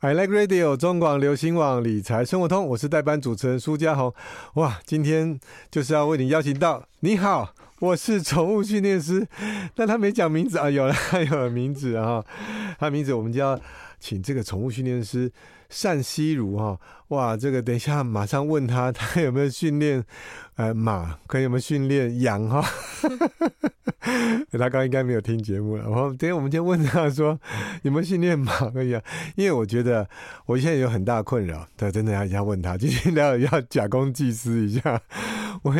I Like Radio 中广流行网理财生活通，我是代班主持人苏家宏。哇，今天就是要为你邀请到，你好，我是宠物训练师，但他没讲名字啊，有了，他有了名字啊，他名字我们就要请这个宠物训练师。单希如哈，哇，这个等一下马上问他，他有没有训练呃马，可以有没有训练羊哈？他刚应该没有听节目了。然后等下我们先问他说有没有训练马跟羊，因为我觉得我现在有很大困扰，对，真的要要问他，今天要要假公济私一下，我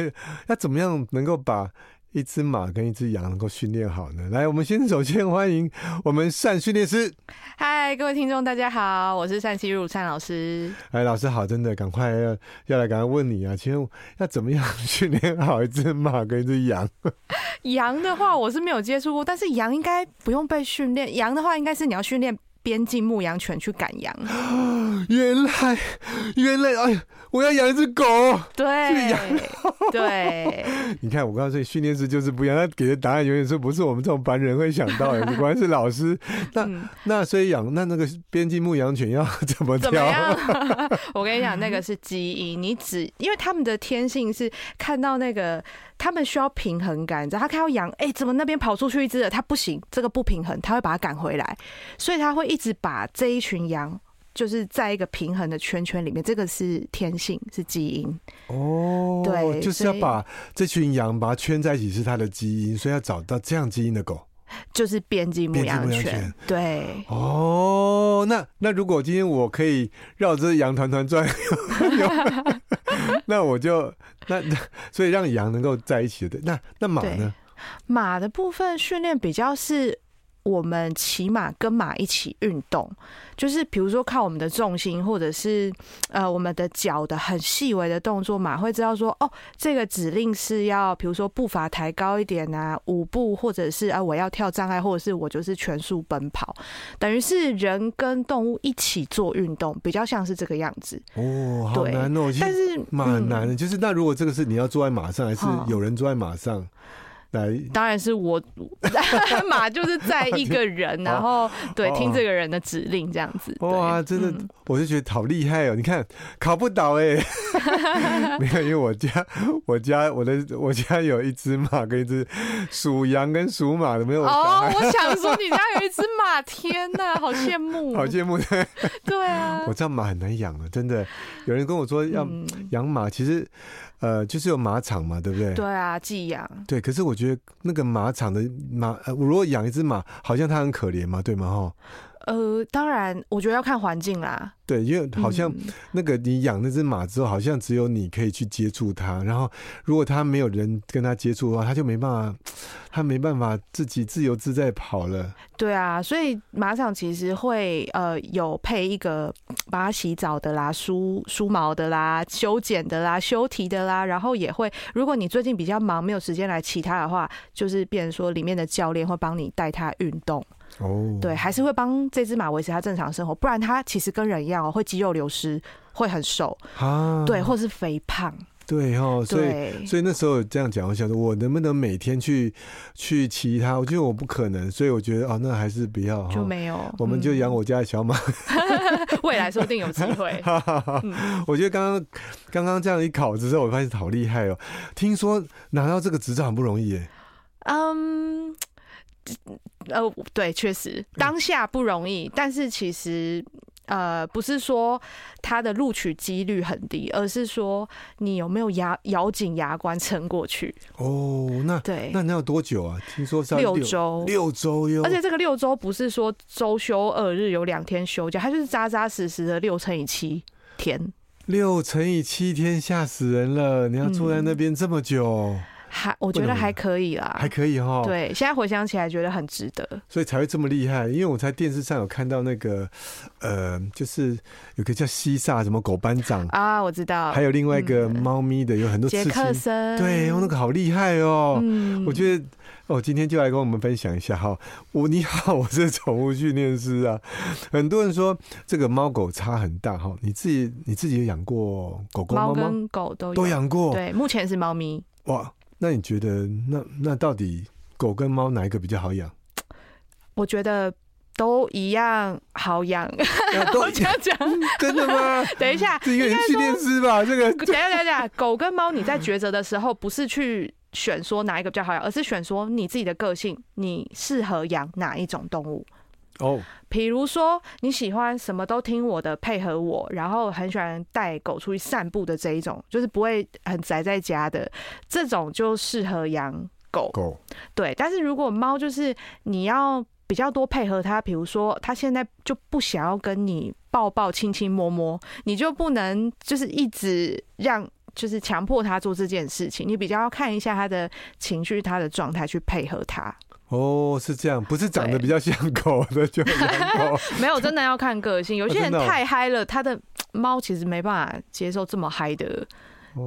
要怎么样能够把。一只马跟一只羊能够训练好呢？来，我们先首先欢迎我们善训练师。嗨，各位听众，大家好，我是单希如单老师。哎，老师好，真的，赶快要要来，赶快问你啊，请问要怎么样训练好一只马跟一只羊？羊的话，我是没有接触过，但是羊应该不用被训练。羊的话，应该是你要训练。边境牧羊犬去赶羊，原来原来哎呀，我要养一只狗，对，对，你看我刚刚说训练师就是不一样，他给的答案永远是不是我们这种凡人会想到的，果然是老师。那、嗯、那所以养那那个边境牧羊犬要怎么挑？怎么样？我跟你讲，那个是基因，你只因为他们的天性是看到那个。他们需要平衡感，你知道他看到羊，哎、欸，怎么那边跑出去一只了？他不行，这个不平衡，他会把它赶回来，所以他会一直把这一群羊，就是在一个平衡的圈圈里面。这个是天性，是基因。哦，对，就是要把这群羊把它圈在一起，是它的基因，所以要找到这样基因的狗。就是边境牧羊犬，对。哦，那那如果今天我可以绕着羊团团转，那我就那那所以让羊能够在一起的，那那马呢？马的部分训练比较是。我们骑马跟马一起运动，就是比如说靠我们的重心，或者是呃我们的脚的很细微的动作，马会知道说哦，这个指令是要比如说步伐抬高一点啊，舞步，或者是啊我要跳障碍，或者是我就是全速奔跑，等于是人跟动物一起做运动，比较像是这个样子。哦，好难哦，但是马很难的，嗯，就是那如果这个是你要坐在马上，还是有人坐在马上？当然是我 马就是在一个人，然后对听这个人的指令这样子。哇，真的，我就觉得好厉害哦！你看考不倒哎，没有，因为我家我家我的我家有一只马跟一只属羊跟属马的没有哦。我想说你家有一只马，天哪，好羡慕，好羡慕对对啊，我知道马很难养啊，真的。有人跟我说要养马，其实。呃，就是有马场嘛，对不对？对啊，寄养。对，可是我觉得那个马场的马，呃，我如果养一只马，好像它很可怜嘛，对吗？哈。呃，当然，我觉得要看环境啦。对，因为好像那个你养那只马之后，好像只有你可以去接触它，然后如果它没有人跟它接触的话，它就没办法，它没办法自己自由自在跑了。对啊，所以马场其实会呃有配一个把它洗澡的啦、梳梳毛的啦、修剪的啦、修蹄的啦，然后也会，如果你最近比较忙没有时间来骑它的话，就是变成说里面的教练会帮你带它运动。哦，对，还是会帮这只马维持它正常生活，不然它其实跟人一样哦，会肌肉流失，会很瘦啊，对，或是肥胖，对哦，所以所以那时候这样讲，我想说，我能不能每天去去骑它？我觉得我不可能，所以我觉得哦，那还是不要，就没有，我们就养我家的小马，嗯、未来说不定有机会。我觉得刚刚刚刚这样一考之后，我发现好厉害哦，听说拿到这个执照很不容易耶，嗯。呃，对，确实当下不容易，但是其实呃，不是说他的录取几率很低，而是说你有没有牙咬紧牙关撑过去。哦，那对，那你要多久啊？听说六周，六周哟。而且这个六周不是说周休二日有两天休假，它就是扎扎实实的六乘以七天。六乘以七天吓死人了！你要住在那边这么久。嗯还我觉得还可以啦，还可以哈。对，现在回想起来觉得很值得，所以才会这么厉害。因为我在电视上有看到那个，呃，就是有个叫西萨什么狗班长啊，我知道，还有另外一个猫咪的，有很多。杰克森，对，哦，那个好厉害哦。嗯，我觉得哦，今天就来跟我们分享一下哈。我你好，我是宠物训练师啊。很多人说这个猫狗差很大哈，你自己你自己有养过狗狗猫猫跟狗都有都养过？对，目前是猫咪。哇。那你觉得，那那到底狗跟猫哪一个比较好养？我觉得都一样好养。都 这样讲，真的吗？等一下，是因为训练师吧？这个 等一下等一下，狗跟猫你在抉择的时候，不是去选说哪一个比较好养，而是选说你自己的个性，你适合养哪一种动物。哦，比如说你喜欢什么都听我的，配合我，然后很喜欢带狗出去散步的这一种，就是不会很宅在家的这种，就适合养狗。狗对，但是如果猫就是你要比较多配合它，比如说它现在就不想要跟你抱抱、亲亲、摸摸，你就不能就是一直让就是强迫它做这件事情，你比较要看一下它的情绪、它的状态去配合它。哦，是这样，不是长得比较像 狗的就 没有，真的要看个性。有些人太嗨了，他的猫其实没办法接受这么嗨的、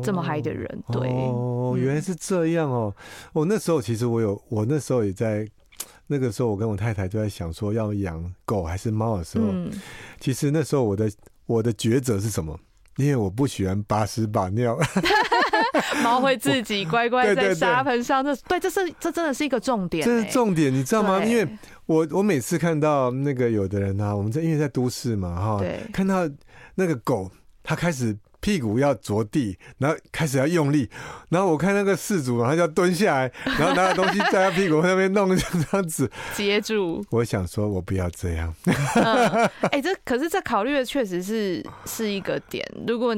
这么嗨的人。对，哦，原来是这样哦。我那时候其实我有，我那时候也在那个时候，我跟我太太就在想说要养狗还是猫的时候，其实那时候我的我的抉择是什么？因为我不喜欢把屎把尿。猫会自己乖乖在沙盆上，这对，这是这真的是一个重点，这是重点，你知道吗？因为我我每次看到那个有的人啊，我们在因为在都市嘛哈，看到那个狗，它开始屁股要着地，然后开始要用力，然后我看那个事主，他就要蹲下来，然后拿个东西在他屁股那边弄，这样子接住。我想说，我不要这样。哎，这可是这考虑的确实是是一个点，如果。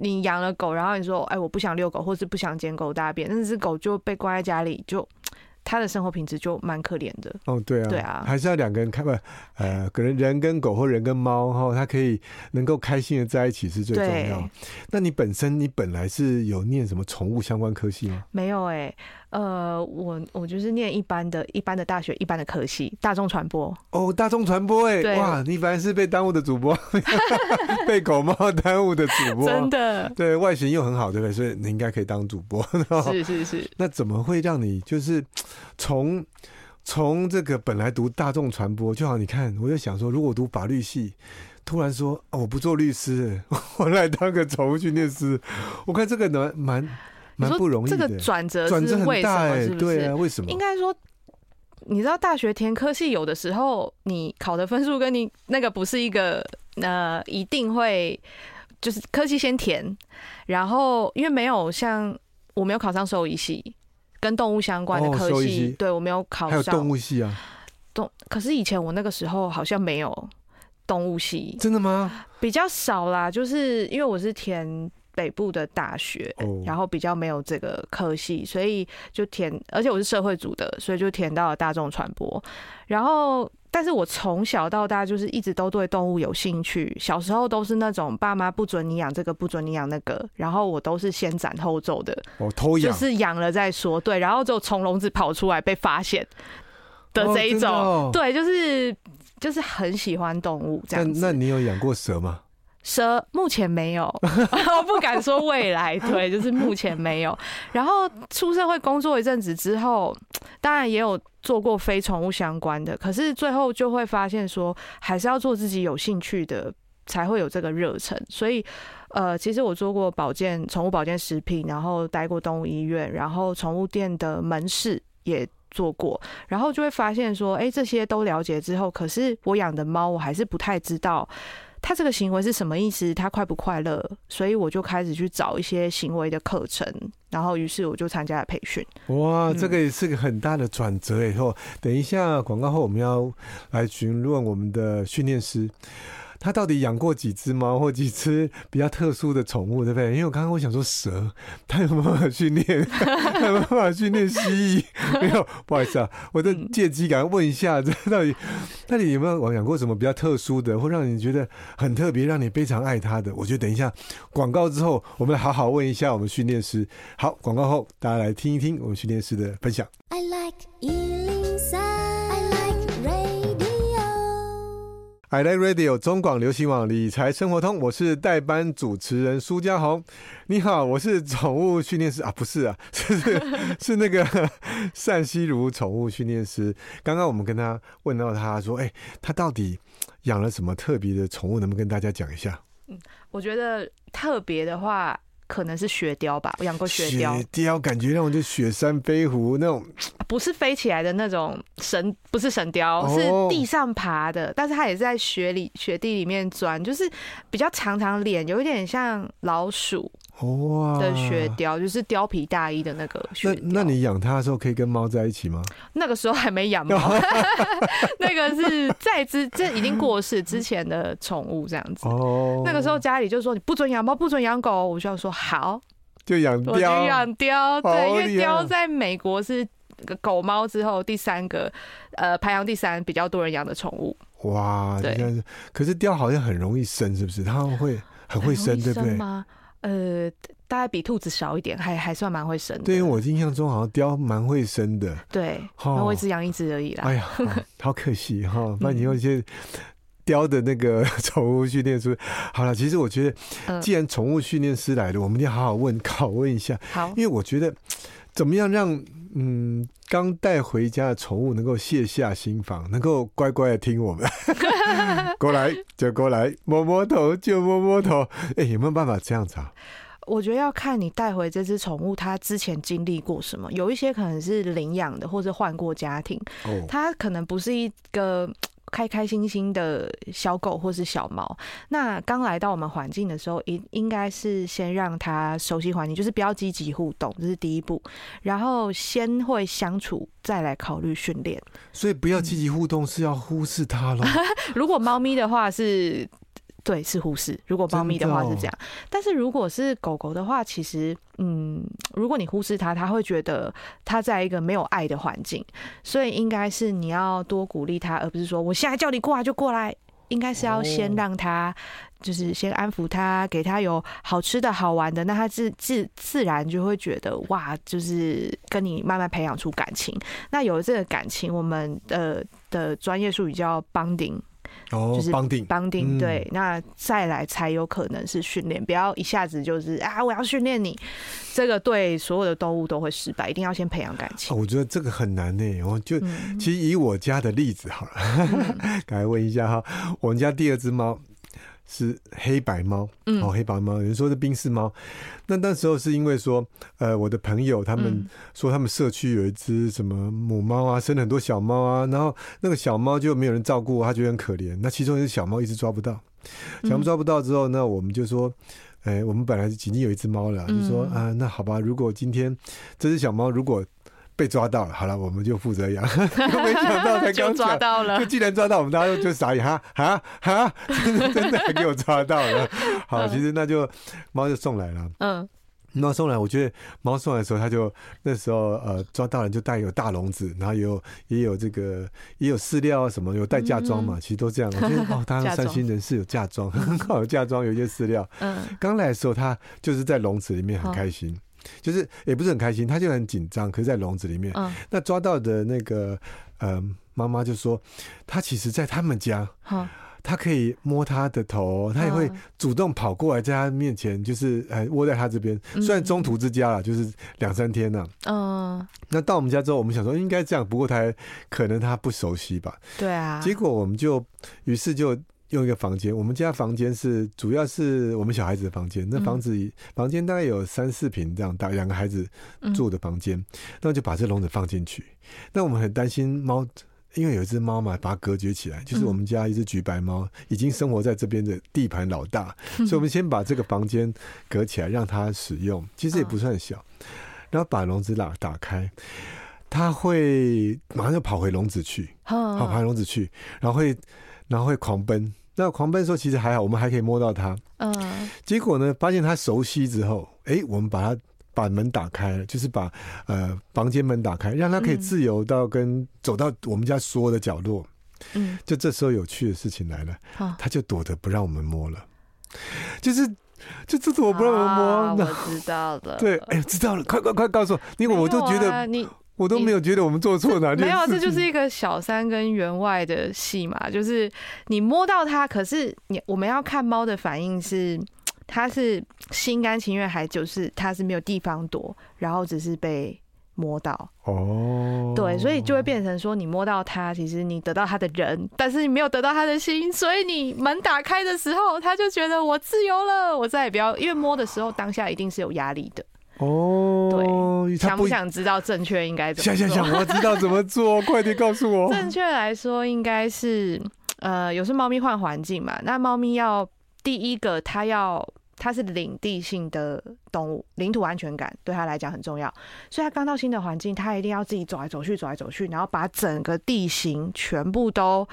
你养了狗，然后你说，哎，我不想遛狗，或是不想捡狗大便，那只狗就被关在家里，就 它的生活品质就蛮可怜的。哦，对啊，对啊，还是要两个人开不，呃，可能人跟狗或人跟猫哈，它可以能够开心的在一起是最重要。对那你本身你本来是有念什么宠物相关科系吗？没有哎、欸。呃，我我就是念一般的、一般的大学、一般的科系，大众传播。哦，大众传播，哎，哇，你本来是被耽误的主播，被狗猫耽误的主播，真的。对，外形又很好，对不对？所以你应该可以当主播。是是是。那怎么会让你就是从从这个本来读大众传播，就好？你看，我就想说，如果读法律系，突然说哦，我不做律师，我来当个宠物训练师，我看这个蛮蛮。蛮不容易的，这个转折是为什么？是不是？对啊，为什么？应该说，你知道大学填科系有的时候，你考的分数跟你那个不是一个，呃，一定会就是科系先填，然后因为没有像我没有考上兽医系，跟动物相关的科系，对我没有考上。还有动物系啊？动可是以前我那个时候好像没有动物系，真的吗？比较少啦，就是因为我是填。北部的大学，然后比较没有这个科系，所以就填，而且我是社会组的，所以就填到了大众传播。然后，但是我从小到大就是一直都对动物有兴趣，小时候都是那种爸妈不准你养这个，不准你养那个，然后我都是先斩后奏的，哦，偷养，就是养了再说，对，然后就从笼子跑出来被发现的这一种，哦哦、对，就是就是很喜欢动物这样子。那那你有养过蛇吗？蛇目前没有，我不敢说未来，对，就是目前没有。然后出社会工作一阵子之后，当然也有做过非宠物相关的，可是最后就会发现说，还是要做自己有兴趣的，才会有这个热忱。所以，呃，其实我做过保健、宠物保健食品，然后待过动物医院，然后宠物店的门市也做过，然后就会发现说，哎，这些都了解之后，可是我养的猫，我还是不太知道。他这个行为是什么意思？他快不快乐？所以我就开始去找一些行为的课程，然后于是我就参加了培训。哇，这个也是个很大的转折。以后等一下广告后，我们要来询问我们的训练师。他到底养过几只猫或几只比较特殊的宠物，对不对？因为我刚刚我想说蛇，他有没有办法训练？他有没有办法训练蜥蜴？没有，不好意思啊，我就借机赶快问一下，这到底到底有没有养过什么比较特殊的，或让你觉得很特别，让你非常爱他的？我觉得等一下广告之后，我们来好好问一下我们训练师。好，广告后大家来听一听我们训练师的分享。I like I Like Radio 中广流行网理财生活通，我是代班主持人苏家宏。你好，我是宠物训练师啊，不是啊，是是那个 单希如宠物训练师。刚刚我们跟他问到，他说：“哎、他到底养了什么特别的宠物？能不能跟大家讲一下？”嗯，我觉得特别的话。可能是雪貂吧，我养过雪貂。雪貂感觉那种就雪山飞狐那种，不是飞起来的那种神，不是神雕，哦、是地上爬的，但是它也是在雪里雪地里面钻，就是比较长长脸，有一点像老鼠。哇！的雪貂就是貂皮大衣的那个雪貂。那那你养它的时候可以跟猫在一起吗？那个时候还没养猫，那个是在之这已经过世之前的宠物这样子。哦。那个时候家里就说你不准养猫，不准养狗，我就要说好，就养貂。养貂，对，因为貂在美国是狗猫之后第三个，呃，排行第三比较多人养的宠物。哇，对。可是貂好像很容易生，是不是？它会很会生，对不对？呃，大概比兔子少一点，还还算蛮会生的。对，我印象中好像雕蛮会生的。对，那我只养一只而已啦。哎呀，好可惜哈！那你用一些雕的那个 宠物训练师。好了，其实我觉得，既然宠物训练师来了，我们一定要好好问、拷问一下。好，因为我觉得，怎么样让嗯刚带回家的宠物能够卸下心防，能够乖乖的听我们？过来就过来，摸摸头就摸摸头。哎、欸，有没有办法这样子啊？我觉得要看你带回这只宠物，它之前经历过什么。有一些可能是领养的，或者换过家庭。哦，它可能不是一个。开开心心的小狗或是小猫，那刚来到我们环境的时候，应应该是先让它熟悉环境，就是不要积极互动，这是第一步。然后先会相处，再来考虑训练。所以不要积极互动，是要忽视它咯。如果猫咪的话是。对，是忽视。如果猫咪的话是这样，但是如果是狗狗的话，其实，嗯，如果你忽视它，它会觉得它在一个没有爱的环境，所以应该是你要多鼓励它，而不是说我现在叫你过来就过来。应该是要先让它，就是先安抚它，给它有好吃的好玩的，那它自自自然就会觉得哇，就是跟你慢慢培养出感情。那有了这个感情，我们的的专业术语叫 bonding。哦，就是绑定绑定，对，那再来才有可能是训练，不要一下子就是啊，我要训练你，这个对所有的动物都会失败，一定要先培养感情。我觉得这个很难呢，我就其实以我家的例子好了，来问一下哈，我们家第二只猫。是黑白猫，哦，黑白猫，有人说是冰室猫。那那时候是因为说，呃，我的朋友他们说他们社区有一只什么母猫啊，生了很多小猫啊，然后那个小猫就没有人照顾，他觉得很可怜。那其中一只小猫一直抓不到，小猫抓不到之后，那我们就说，哎，我们本来已经有一只猫了，就说啊，那好吧，如果今天这只小猫如果。被抓到了，好了，我们就负责养。没想到才刚 抓到了，就既然抓到，我们大家就傻眼 哈哈哈，真的真的给我抓到了。好，其实那就猫就送来了。嗯，猫送来，我觉得猫送来的时候，它就那时候呃抓到了，就带有大笼子，然后有也有这个也有饲料啊什么，有带嫁妆嘛，其实都这样。我觉得哦，他三星人士有嫁妆，很好，有嫁妆，有一些饲料。嗯，刚来的时候，他就是在笼子里面很开心。就是也不是很开心，他就很紧张。可是，在笼子里面，嗯、那抓到的那个呃妈妈就说，他其实，在他们家，他、嗯、可以摸他的头，他也会主动跑过来，在他面前，就是呃窝在他这边。虽然中途之家了，就是两三天了、啊。嗯，那到我们家之后，我们想说应该这样，不过他可能他不熟悉吧。对啊。结果我们就于是就。用一个房间，我们家房间是主要是我们小孩子的房间。那房子房间大概有三四平这样大，两个孩子住的房间。那就把这笼子放进去。那我们很担心猫，因为有一只猫嘛，把它隔绝起来。就是我们家一只橘白猫，已经生活在这边的地盘老大，所以我们先把这个房间隔起来，让它使用。其实也不算小。然后把笼子打打开，它会马上就跑回笼子去，跑回笼子去，然后会。然后会狂奔，那狂奔的时候其实还好，我们还可以摸到它。嗯，结果呢，发现它熟悉之后，哎，我们把它把门打开了，就是把呃房间门打开，让他可以自由到跟走到我们家所有的角落。嗯，就这时候有趣的事情来了，他就躲着不让我们摸了，就是就这躲不让我们摸。啊、我知道了，对，哎，知道了，快快快告诉我，因为我都觉得你。我都没有觉得我们做错哪里。没有，这就是一个小三跟员外的戏嘛，就是你摸到它，可是你我们要看猫的反应是，它是心甘情愿，还就是它是没有地方躲，然后只是被摸到。哦，对，所以就会变成说，你摸到它，其实你得到它的人，但是你没有得到它的心，所以你门打开的时候，它就觉得我自由了，我再也不要，因为摸的时候当下一定是有压力的。哦，对，想不想知道正确应该怎么做？想想想，我知道怎么做，快点告诉我。正确来说，应该是呃，有时猫咪换环境嘛，那猫咪要第一个，它要它是领地性的动物，领土安全感对它来讲很重要，所以它刚到新的环境，它一定要自己走来走去，走来走去，然后把整个地形全部都。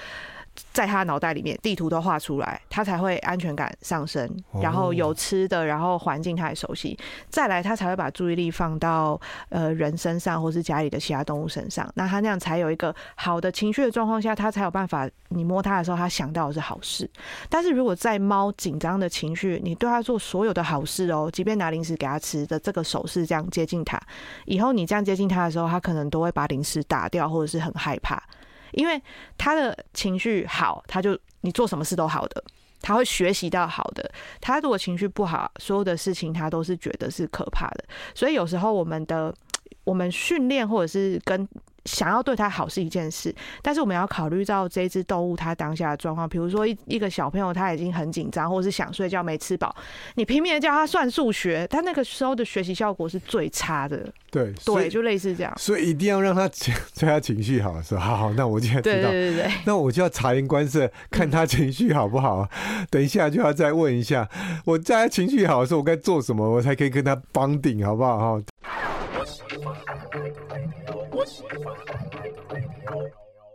在他脑袋里面，地图都画出来，他才会安全感上升。然后有吃的，然后环境他也熟悉。再来，他才会把注意力放到呃人身上，或是家里的其他动物身上。那他那样才有一个好的情绪的状况下，他才有办法。你摸他的时候，他想到的是好事。但是如果在猫紧张的情绪，你对他做所有的好事哦，即便拿零食给他吃的这个手势这样接近他，以后你这样接近他的时候，他可能都会把零食打掉，或者是很害怕。因为他的情绪好，他就你做什么事都好的，他会学习到好的。他如果情绪不好，所有的事情他都是觉得是可怕的。所以有时候我们的我们训练或者是跟。想要对他好是一件事，但是我们要考虑到这只动物它当下的状况。比如说一一个小朋友他已经很紧张，或者是想睡觉没吃饱，你拼命的叫他算数学，他那个时候的学习效果是最差的。对对，就类似这样。所以一定要让他在他情绪好的时候，好好，那我现在知道，对对对对，那我就要察言观色，看他情绪好不好。嗯、等一下就要再问一下，我在他情绪好的时候，我该做什么，我才可以跟他帮顶，好不好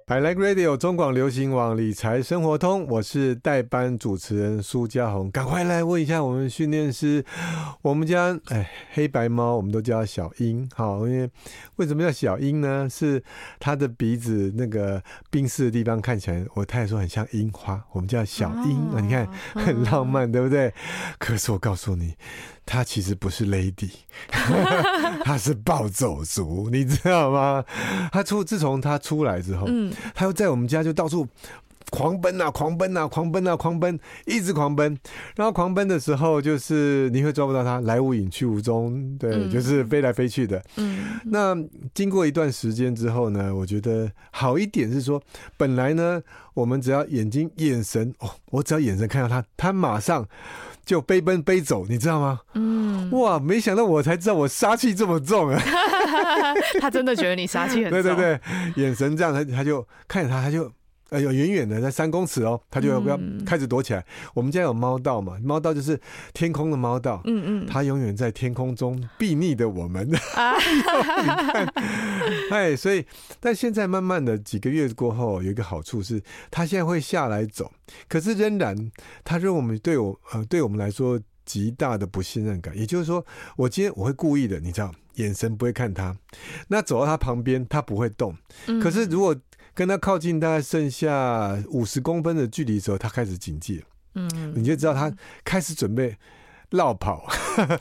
？I Like Radio 中广流行网理财生活通，我是代班主持人苏家红，赶快来问一下我们训练师，我们家哎黑白猫我们都叫它小英，好，因为为什么叫小英呢？是它的鼻子那个冰丝的地方看起来，我太太说很像樱花，我们叫小英啊，你看很浪漫，对不对？可是我告诉你。他其实不是 lady，他是暴走族，你知道吗？他出自从他出来之后，嗯，他又在我们家就到处狂奔啊，狂奔啊，狂奔啊，狂奔，一直狂奔。然后狂奔的时候，就是你会抓不到它，来无影去无踪，对，就是飞来飞去的。嗯，那经过一段时间之后呢，我觉得好一点是说，本来呢，我们只要眼睛眼神哦，我只要眼神看到它，它马上。就飞奔飞走，你知道吗？嗯，哇，没想到我才知道我杀气这么重啊！他真的觉得你杀气很重。对对对，眼神这样，他他就看着他，他就。呃，有远远的在三公尺哦，他就要不要开始躲起来。嗯、我们家有猫道嘛，猫道就是天空的猫道。嗯嗯，它永远在天空中避睨的我们。啊，你看，哎，所以，但现在慢慢的几个月过后，有一个好处是，它现在会下来走，可是仍然，它认为我们对我呃对我们来说极大的不信任感。也就是说，我今天我会故意的，你知道，眼神不会看它，那走到它旁边，它不会动。可是如果跟他靠近大概剩下五十公分的距离的时候，他开始警戒，嗯，你就知道他开始准备绕跑，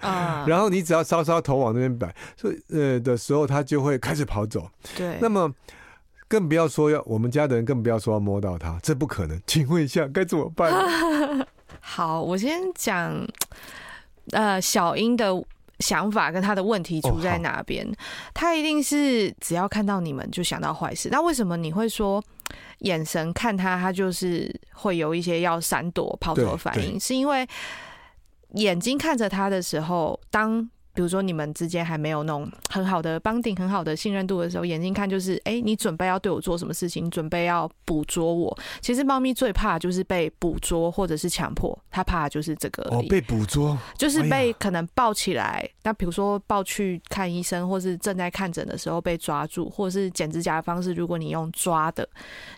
啊、然后你只要稍稍头往那边摆，所以呃的时候，他就会开始跑走。对，那么更不要说要我们家的人，更不要说要摸到他，这不可能。请问一下该怎么办？好，我先讲，呃，小英的。想法跟他的问题出在哪边？他一定是只要看到你们就想到坏事。那为什么你会说眼神看他，他就是会有一些要闪躲、跑走的反应？是因为眼睛看着他的时候，当比如说你们之间还没有那种很好的 bonding、很好的信任度的时候，眼睛看就是，哎、欸，你准备要对我做什么事情？你准备要捕捉我？其实猫咪最怕就是被捕捉或者是强迫，它怕的就是这个。哦，被捕捉，就是被可能抱起来，那比如说抱去看医生，或是正在看诊的时候被抓住，或者是剪指甲的方式，如果你用抓的，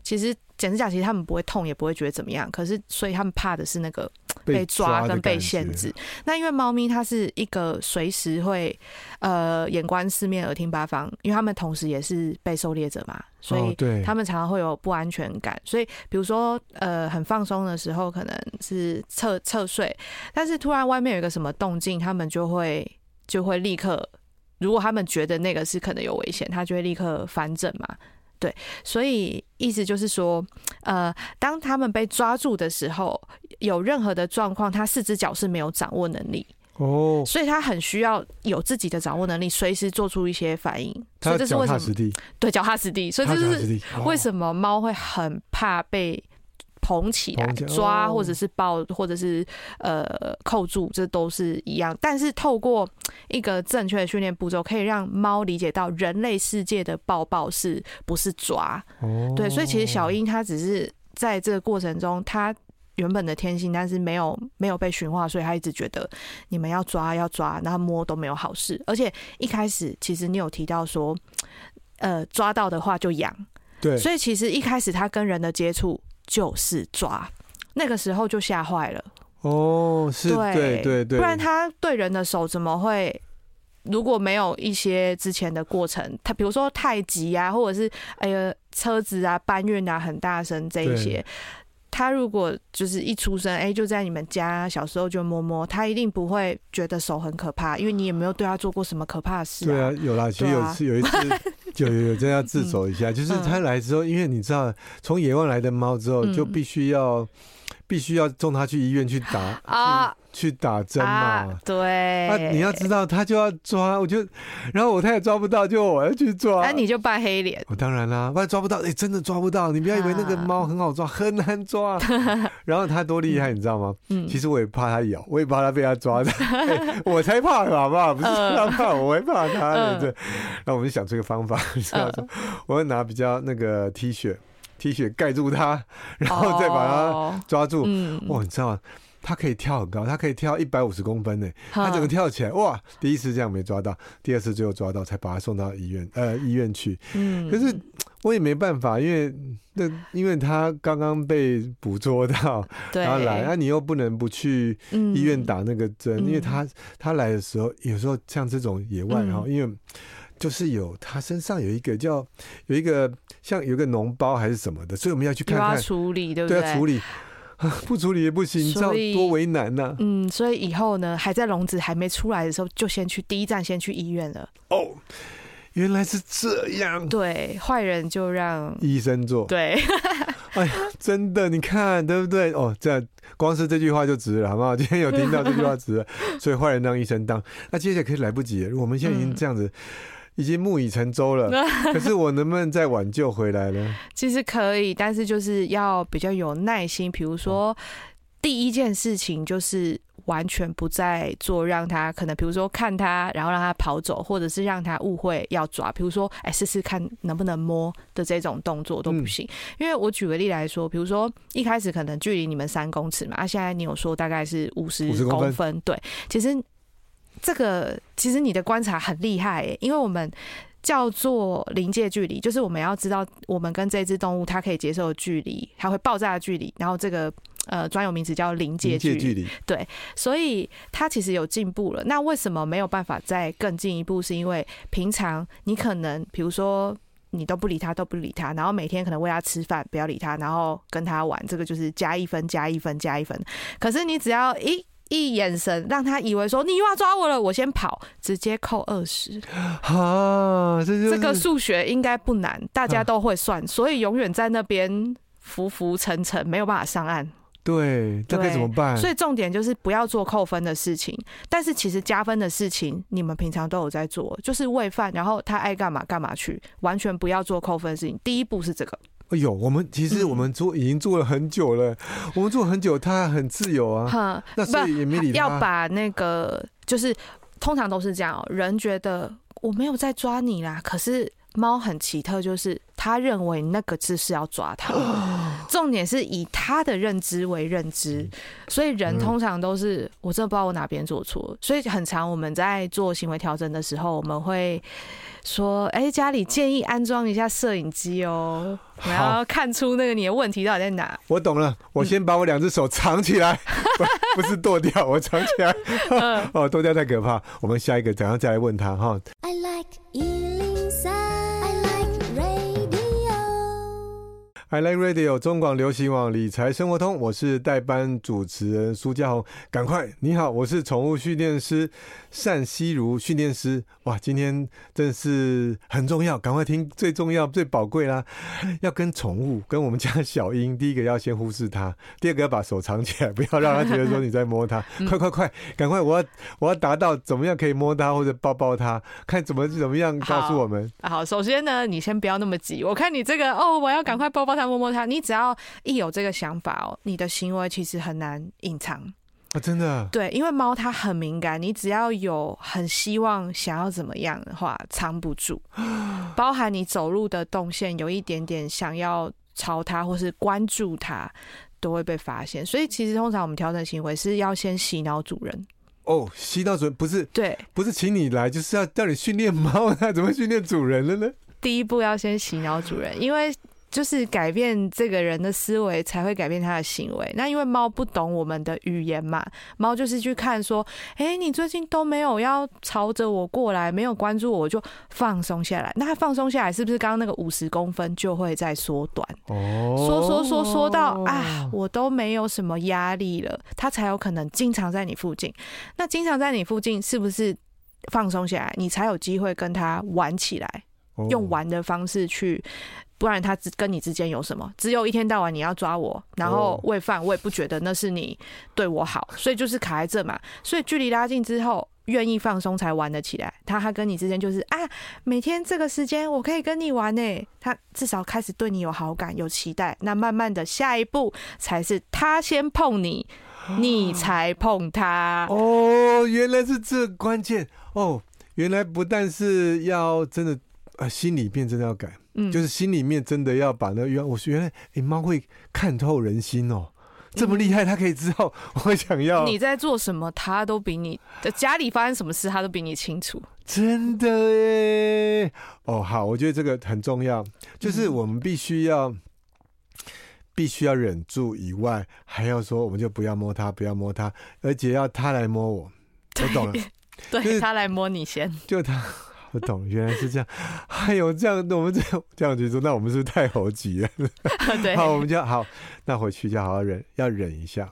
其实。剪指甲其实他们不会痛，也不会觉得怎么样。可是，所以他们怕的是那个 被抓跟被限制。那因为猫咪它是一个随时会呃眼观四面、耳听八方，因为他们同时也是被狩猎者嘛，所以他们常常会有不安全感。所以，比如说呃很放松的时候，可能是侧侧睡，但是突然外面有一个什么动静，他们就会就会立刻，如果他们觉得那个是可能有危险，他就会立刻翻正嘛。对，所以意思就是说，呃，当他们被抓住的时候，有任何的状况，他四只脚是没有掌握能力哦，所以他很需要有自己的掌握能力，随时做出一些反应。所以这是为什么？对，脚踏实地。所以这是为什么猫会很怕被。捧起来抓，或者是抱，或者是呃扣住，这都是一样。但是透过一个正确的训练步骤，可以让猫理解到人类世界的抱抱是不是抓。对，所以其实小英它只是在这个过程中，它原本的天性，但是没有没有被驯化，所以它一直觉得你们要抓要抓，然后摸都没有好事。而且一开始其实你有提到说，呃，抓到的话就痒。对，所以其实一开始它跟人的接触。就是抓，那个时候就吓坏了。哦，是，对对对对，不然他对人的手怎么会？如果没有一些之前的过程，他比如说太极啊，或者是哎呀车子啊搬运啊很大声这一些。他如果就是一出生，哎、欸，就在你们家小时候就摸摸，他一定不会觉得手很可怕，因为你也没有对他做过什么可怕的事、啊。对啊，有啦，其实有一次，有一次，有有有，真要自首一下，就是他来之后，因为你知道，从野外来的猫之后，就必须要。必须要送他去医院去打啊，去打针嘛、啊。对，啊，你要知道他就要抓，我就，然后我他也抓不到，就我要去抓。那你就扮黑脸。我当然啦，万一抓不到，哎、欸，真的抓不到。你不要以为那个猫很好抓，很难抓。然后他多厉害，你知道吗？嗯，其实我也怕他咬，我也怕他被他抓的。欸、我才怕，好不好？不是他怕我，我会怕他。对。然后我们就想出一个方法，你知道吗？我会拿比较那个 T 恤。T 恤盖住它，然后再把它抓住。嗯、哇，你知道吗？它可以跳很高，它可以跳一百五十公分呢。它整个跳起来，哇！第一次这样没抓到，第二次最后抓到，才把它送到医院，呃，医院去。嗯，可是我也没办法，因为那因为他刚刚被捕捉到，然后来，那、啊、你又不能不去医院打那个针，嗯、因为他他来的时候，有时候像这种野外，然后因为。就是有，他身上有一个叫有一个像有一个脓包还是什么的，所以我们要去看看要处理，对不对？对，要处理，不处理也不行，你知道多为难呐、啊。嗯，所以以后呢，还在笼子还没出来的时候，就先去第一站，先去医院了。哦，原来是这样。对，坏人就让医生做。对，哎呀，真的，你看对不对？哦，这样光是这句话就值了，好不好？今天有听到这句话值了，所以坏人让医生当。那接下来可以来不及了，我们现在已经这样子。嗯已经木已成舟了，可是我能不能再挽救回来呢？其实可以，但是就是要比较有耐心。比如说，第一件事情就是完全不再做让他可能，比如说看他，然后让他跑走，或者是让他误会要抓。比如说，哎，试试看能不能摸的这种动作都不行。因为我举个例来说，比如说一开始可能距离你们三公尺嘛，啊，现在你有说大概是五十公分，对，其实。这个其实你的观察很厉害耶，因为我们叫做临界距离，就是我们要知道我们跟这只动物它可以接受的距离，它会爆炸的距离，然后这个呃专有名词叫临界距离。对，所以它其实有进步了。那为什么没有办法再更进一步？是因为平常你可能比如说你都不理它，都不理它，然后每天可能喂它吃饭，不要理它，然后跟它玩，这个就是加一分，加一分，加一分。可是你只要一一眼神让他以为说你又要抓我了，我先跑，直接扣二十。啊，这就是、这个数学应该不难，大家都会算，所以永远在那边浮浮沉沉，没有办法上岸。对，这该怎么办？所以重点就是不要做扣分的事情，但是其实加分的事情，你们平常都有在做，就是喂饭，然后他爱干嘛干嘛去，完全不要做扣分的事情。第一步是这个。哎呦，我们其实我们做已经做了很久了，嗯、我们做很久，他很自由啊。哈，那所以也没理他。要把那个就是通常都是这样哦。人觉得我没有在抓你啦，可是猫很奇特，就是他认为那个字是要抓他。重点是以他的认知为认知，所以人通常都是我真的不知道我哪边做错。所以很常我们在做行为调整的时候，我们会。说，哎、欸，家里建议安装一下摄影机哦，我要看出那个你的问题到底在哪。我懂了，我先把我两只手藏起来，嗯、不，不是剁掉，我藏起来。哦，剁掉太可怕。我们下一个，怎样再来问他哈。I like I Like Radio 中广流行网理财生活通，我是代班主持人苏家宏。赶快，你好，我是宠物训练师单希如训练师。哇，今天真是很重要，赶快听，最重要、最宝贵啦！要跟宠物，跟我们家小英，第一个要先忽视它，第二个要把手藏起来，不要让它觉得说你在摸它。快快快，赶快，我要我要达到怎么样可以摸它或者抱抱它，看怎么怎么样告诉我们好。好，首先呢，你先不要那么急，我看你这个哦，我要赶快抱抱它。摸摸它，你只要一有这个想法哦，你的行为其实很难隐藏啊！真的，对，因为猫它很敏感，你只要有很希望想要怎么样的话，藏不住，包含你走路的动线有一点点想要朝它或是关注它，都会被发现。所以其实通常我们调整行为是要先洗脑主人哦，洗脑主人不是对，不是请你来，就是要叫你训练猫，那怎么训练主人了呢？第一步要先洗脑主人，因为。就是改变这个人的思维，才会改变他的行为。那因为猫不懂我们的语言嘛，猫就是去看说，哎，你最近都没有要朝着我过来，没有关注我，我就放松下来。那它放松下来，是不是刚刚那个五十公分就会在缩短？哦，缩缩缩缩到啊，我都没有什么压力了，它才有可能经常在你附近。那经常在你附近，是不是放松下来，你才有机会跟它玩起来，用玩的方式去。不然他只跟你之间有什么？只有一天到晚你要抓我，然后喂饭，我也不觉得那是你对我好，所以就是卡在这嘛。所以距离拉近之后，愿意放松才玩得起来。他他跟你之间就是啊，每天这个时间我可以跟你玩呢。他至少开始对你有好感、有期待。那慢慢的下一步才是他先碰你，你才碰他。哦，原来是这关键哦，原来不但是要真的啊，心里面真的要改。嗯，就是心里面真的要把那原，我说原来哎，猫会看透人心哦，这么厉害，它可以知道我想要。你在做什么，它都比你的家里发生什么事，它都比你清楚。真的耶，哦，好，我觉得这个很重要，就是我们必须要必须要忍住，以外还要说，我们就不要摸它，不要摸它，而且要它来摸我。我懂了，对，它来摸你先，就它。不懂，原来是这样。还有这样，我们这样这样去做，那我们是不是太猴急了？对，好，我们就好，那回去就好好忍，要忍一下。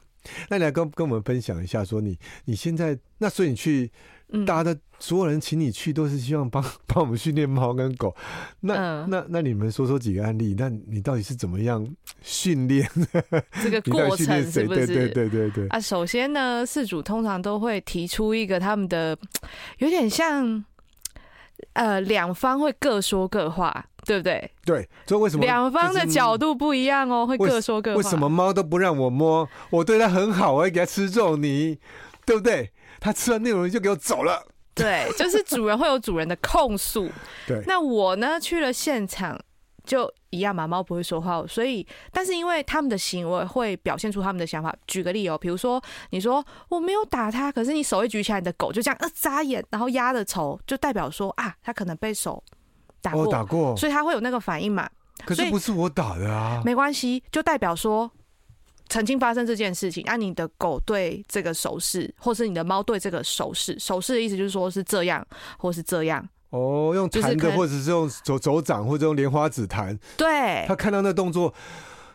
那你来跟跟我们分享一下，说你你现在那所以你去，大家的所有人请你去，都是希望帮 帮我们训练猫跟狗。那、嗯、那那你们说说几个案例？那你到底是怎么样训练这个过程？是不是？对对对对对。啊，首先呢，饲主通常都会提出一个他们的有点像。呃，两方会各说各话，对不对？对，所以为什么两方的角度不一样哦？会各说各话。为什么猫都不让我摸？我对它很好，我要给它吃肉泥，对不对？它吃了内容就给我走了。对，就是主人会有主人的控诉。对，那我呢，去了现场。就一样嘛，猫不会说话，所以，但是因为他们的行为会表现出他们的想法。举个例哦，比如说你说我没有打它，可是你手一举起来，你的狗就这样呃眨眼，然后压着头，就代表说啊，它可能被手打过，打过，所以它会有那个反应嘛。可是不是我打的啊，没关系，就代表说曾经发生这件事情。啊，你的狗对这个手势，或是你的猫对这个手势，手势的意思就是说是这样，或是这样。哦，用弹的，或者是用手手掌，或者用莲花指弹。对，他看到那动作，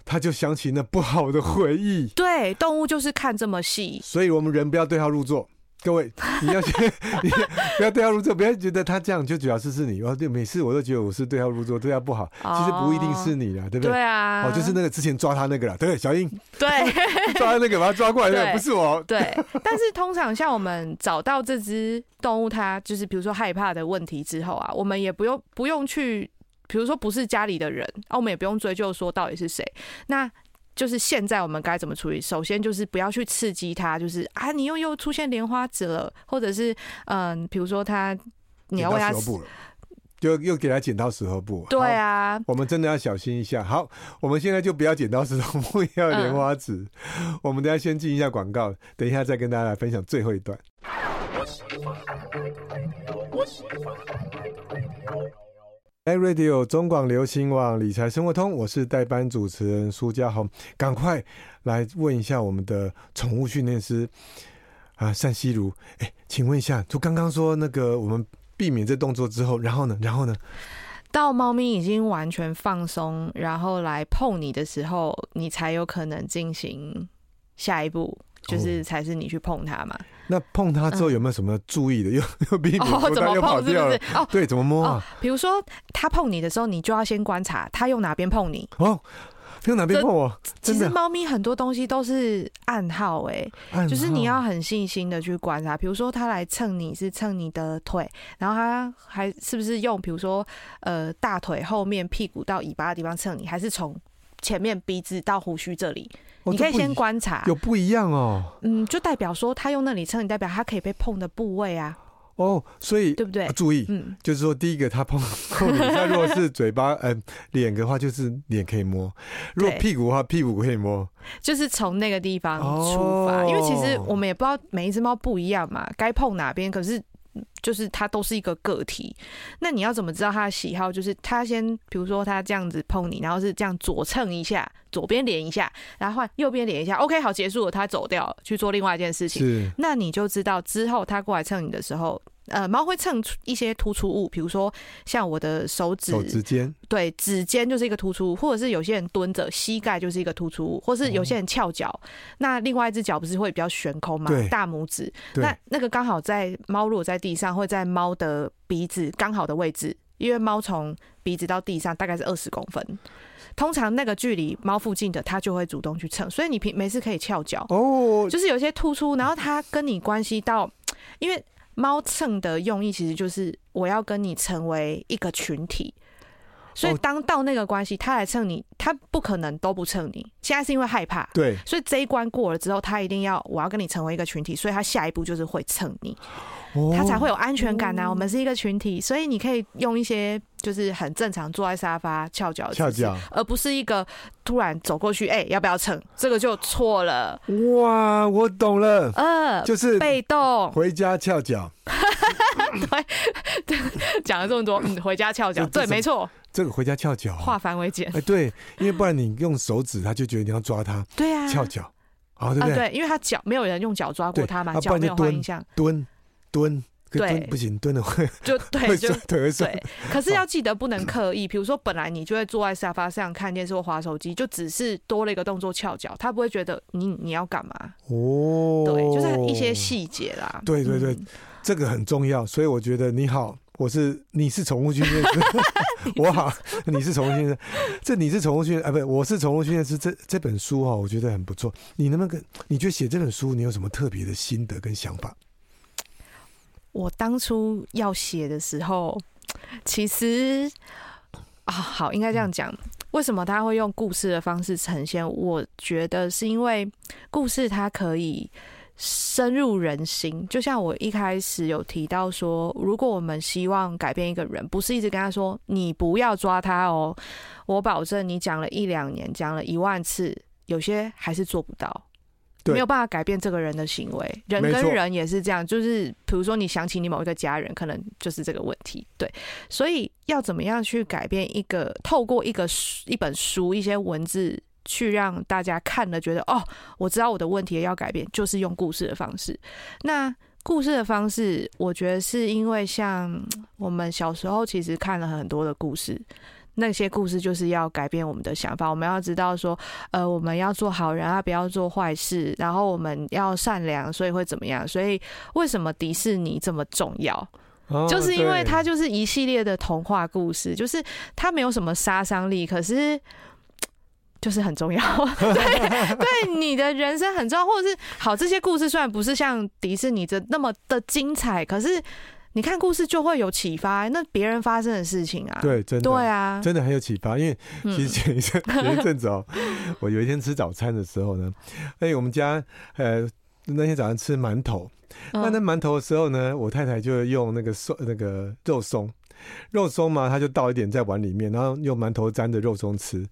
他就想起那不好的回忆。对，动物就是看这么细，所以我们人不要对号入座。各位，你要先，你不要对号入座，不要觉得他这样就主要是是你哦。对，每次我都觉得我是对号入座，对他不好，其实不一定是你啦，对不对？对啊，哦，就是那个之前抓他那个了，对，小英，对，抓他那个把他抓过来的，不是我。对，但是通常像我们找到这只动物，它就是比如说害怕的问题之后啊，我们也不用不用去，比如说不是家里的人啊，我们也不用追究说到底是谁。那就是现在我们该怎么处理？首先就是不要去刺激他，就是啊，你又又出现莲花指了，或者是嗯，比如说他你要为他。就又给他剪刀石头布，对啊，我们真的要小心一下。好，我们现在就不要剪刀石头布，要莲花指。嗯、我们等下先进一下广告，等一下再跟大家来分享最后一段。iRadio 中广流行网理财生活通，我是代班主持人苏家宏，赶快来问一下我们的宠物训练师啊，单希如，哎，请问一下，就刚刚说那个我们。避免这动作之后，然后呢？然后呢？到猫咪已经完全放松，然后来碰你的时候，你才有可能进行下一步，就是才是你去碰它嘛。那碰它之后有没有什么注意的？又又避免哦，怎么碰？是不是？哦，对，怎么摸啊？比如说它碰你的时候，你就要先观察它用哪边碰你哦。用哪边碰我？其实猫咪很多东西都是暗号哎，就是你要很细心的去观察。比如说它来蹭你是蹭你的腿，然后它还是不是用比如说呃大腿后面屁股到尾巴的地方蹭你，还是从前面鼻子到胡须这里？你可以先观察，有不一样哦。嗯，就代表说他用那里蹭你，代表他可以被碰的部位啊。哦，所以对不对？啊、注意，嗯，就是说，第一个他碰碰你，那如果是嘴巴、嗯脸的话，就是脸可以摸；如果屁股的话，屁股可以摸。就是从那个地方出发，哦、因为其实我们也不知道每一只猫不一样嘛，该碰哪边，可是。就是他都是一个个体，那你要怎么知道他的喜好？就是他先，比如说他这样子碰你，然后是这样左蹭一下，左边连一下，然后换右边连一下，OK，好，结束了，他走掉了，去做另外一件事情。是，那你就知道之后他过来蹭你的时候。呃，猫会蹭出一些突出物，比如说像我的手指，手指尖，对，指尖就是一个突出物，或者是有些人蹲着，膝盖就是一个突出物，或是有些人翘脚，哦、那另外一只脚不是会比较悬空嘛？对。大拇指，对。那那个刚好在猫如果在地上，会在猫的鼻子刚好的位置，因为猫从鼻子到地上大概是二十公分，通常那个距离猫附近的它就会主动去蹭，所以你平没事可以翘脚。哦，就是有些突出，然后它跟你关系到，因为。猫蹭的用意其实就是我要跟你成为一个群体，所以当到那个关系，他来蹭你，他不可能都不蹭你。现在是因为害怕，对，所以这一关过了之后，他一定要我要跟你成为一个群体，所以他下一步就是会蹭你，它才会有安全感啊。我们是一个群体，所以你可以用一些就是很正常坐在沙发翘脚翘脚，而不是一个突然走过去，哎，要不要蹭？这个就错了。哇，我懂了，呃，就是被动回家翘脚。对，对，讲了这么多，嗯，回家翘脚，对，没错，这个回家翘脚，化繁为简，哎，对，因为不然你用手指，他就觉得你要抓他，对啊，翘脚，啊，对不对？对，因为他脚没有人用脚抓过他嘛，脚没有印象，蹲蹲，对，不行，蹲的会就对，就腿 对，可是要记得不能刻意，比如说本来你就会坐在沙发上看电视或滑手机，就只是多了一个动作翘脚，他不会觉得你你要干嘛哦，对，就是一些细节啦，对对对。这个很重要，所以我觉得你好，我是你是宠物训练师，我好，你是宠物训练师，这你是宠物训练啊，不，我是宠物训练师。这这本书哈，我觉得很不错。你能不能跟，你觉得写这本书，你有什么特别的心得跟想法？我当初要写的时候，其实啊，好，应该这样讲。为什么他会用故事的方式呈现？我觉得是因为故事它可以。深入人心，就像我一开始有提到说，如果我们希望改变一个人，不是一直跟他说“你不要抓他哦”，我保证你讲了一两年，讲了一万次，有些还是做不到，没有办法改变这个人的行为。人跟人也是这样，就是比如说你想起你某一个家人，可能就是这个问题。对，所以要怎么样去改变一个，透过一个书、一本书、一些文字。去让大家看了觉得哦，我知道我的问题要改变，就是用故事的方式。那故事的方式，我觉得是因为像我们小时候其实看了很多的故事，那些故事就是要改变我们的想法。我们要知道说，呃，我们要做好人啊，不要做坏事，然后我们要善良，所以会怎么样？所以为什么迪士尼这么重要？哦，就是因为它就是一系列的童话故事，就是它没有什么杀伤力，可是。就是很重要，对对，你的人生很重要，或者是好，这些故事虽然不是像迪士尼这那么的精彩，可是你看故事就会有启发，那别人发生的事情啊，对，真的，对啊，真的很有启发。因为其实前一阵、嗯、前一阵子哦，我有一天吃早餐的时候呢，哎，我们家呃那天早上吃馒头，那那馒头的时候呢，我太太就用那个松那个肉松。肉松嘛，他就倒一点在碗里面，然后用馒头沾着肉松吃。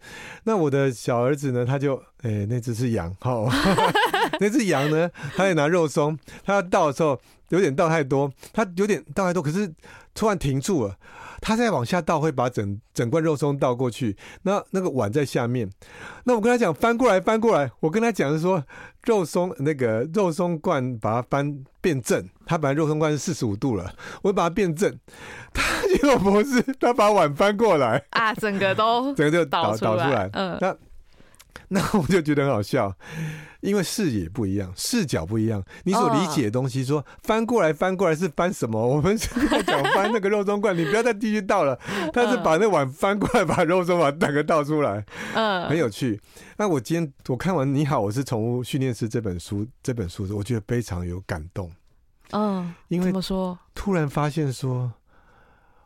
那我的小儿子呢，他就哎、那只是羊，哦，那只羊呢，他也拿肉松，他要倒的时候有点倒太多，他有点倒太多，可是突然停住了。他再往下倒，会把整整罐肉松倒过去。那那个碗在下面。那我跟他讲翻过来，翻过来。我跟他讲是说肉松那个肉松罐把它翻变正。他本来肉松罐是四十五度了，我把它变正。他结果不是，他把碗翻过来啊，整个都 整个就倒倒出来。嗯，那 那我就觉得很好笑。因为视野不一样，视角不一样，你所理解的东西，说翻过来翻过来是翻什么？我们现在讲翻那个肉松罐，你不要再继续倒了。他是把那碗翻过来，把肉松碗整个倒出来，嗯，很有趣。那我今天我看完《你好，我是宠物训练师》这本书，这本书我觉得非常有感动。嗯，因为怎么说？突然发现说，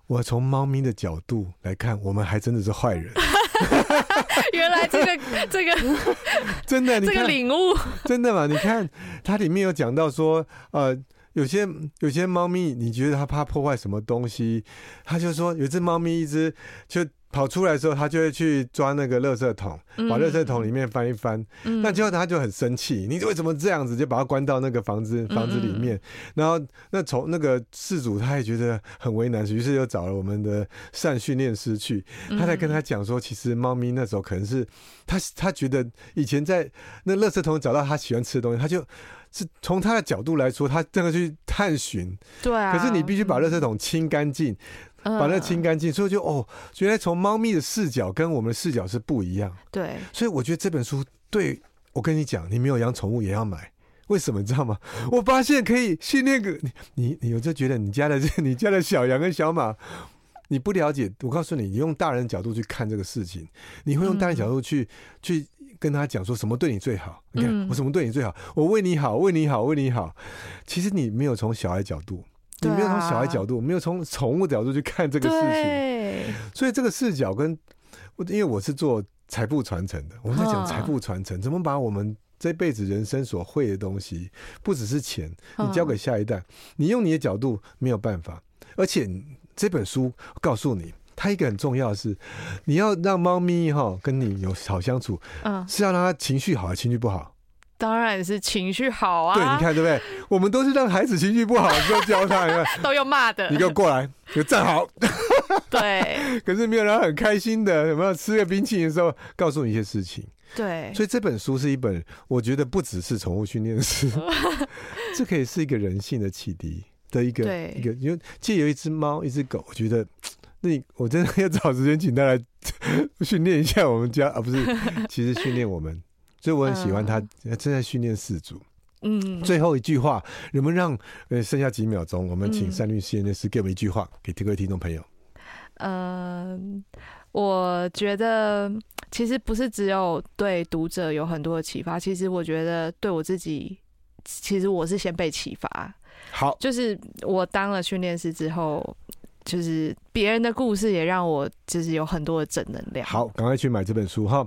我从猫咪的角度来看，我们还真的是坏人。原来这个 这个 真的，你，这个领悟真的嘛？你看它里面有讲到说，呃，有些有些猫咪，你觉得它怕破坏什么东西，它就说有只猫咪一只就。跑出来的时候，他就会去抓那个垃圾桶，把垃圾桶里面翻一翻。嗯、那之后他就很生气，你为什么这样子？就把他关到那个房子房子里面。然后那从那个事主他也觉得很为难，于是又找了我们的善训练师去。他才跟他讲说，其实猫咪那时候可能是他他觉得以前在那垃圾桶找到他喜欢吃的东西，他就是从他的角度来说，他这个去探寻。对啊。可是你必须把垃圾桶清干净。把那清干净，所以就哦，原来从猫咪的视角跟我们的视角是不一样。对，所以我觉得这本书对我跟你讲，你没有养宠物也要买，为什么你知道吗？我发现可以训练个你，你你有就觉得你家的你家的小羊跟小马，你不了解，我告诉你，你用大人角度去看这个事情，你会用大人角度去、嗯、去跟他讲说什么对你最好。你看我什么对你最好，我为你好，为你好，为你好。其实你没有从小孩角度。你没有从小孩角度，没有从宠物角度去看这个事情，所以这个视角跟，因为我是做财富传承的，我们在讲财富传承，怎么把我们这辈子人生所会的东西，不只是钱，你交给下一代，你用你的角度没有办法，而且这本书告诉你，它一个很重要的是，你要让猫咪哈跟你有好相处，嗯，是要让它情绪好还是情绪不好？当然是情绪好啊！对，你看对不对？我们都是让孩子情绪不好的时候教他，你看 都用骂的。你给我过来，给我站好。对。可是没有人很开心的，有没有吃个冰淇淋的时候，告诉你一些事情。对。所以这本书是一本，我觉得不只是宠物训练师，这可以是一个人性的启迪的一个一个。因为借由一只猫，一只狗，我觉得 那你我真的要找时间请他来训练一下我们家啊，不是，其实训练我们。所以我很喜欢他，正在训练四组。嗯，最后一句话，能不能让呃剩下几秒钟，我们请三律训练师给我们一句话，给各位听众朋友。嗯，我觉得其实不是只有对读者有很多的启发，其实我觉得对我自己，其实我是先被启发。好，就是我当了训练师之后。就是别人的故事也让我就是有很多的正能量。好，赶快去买这本书哈。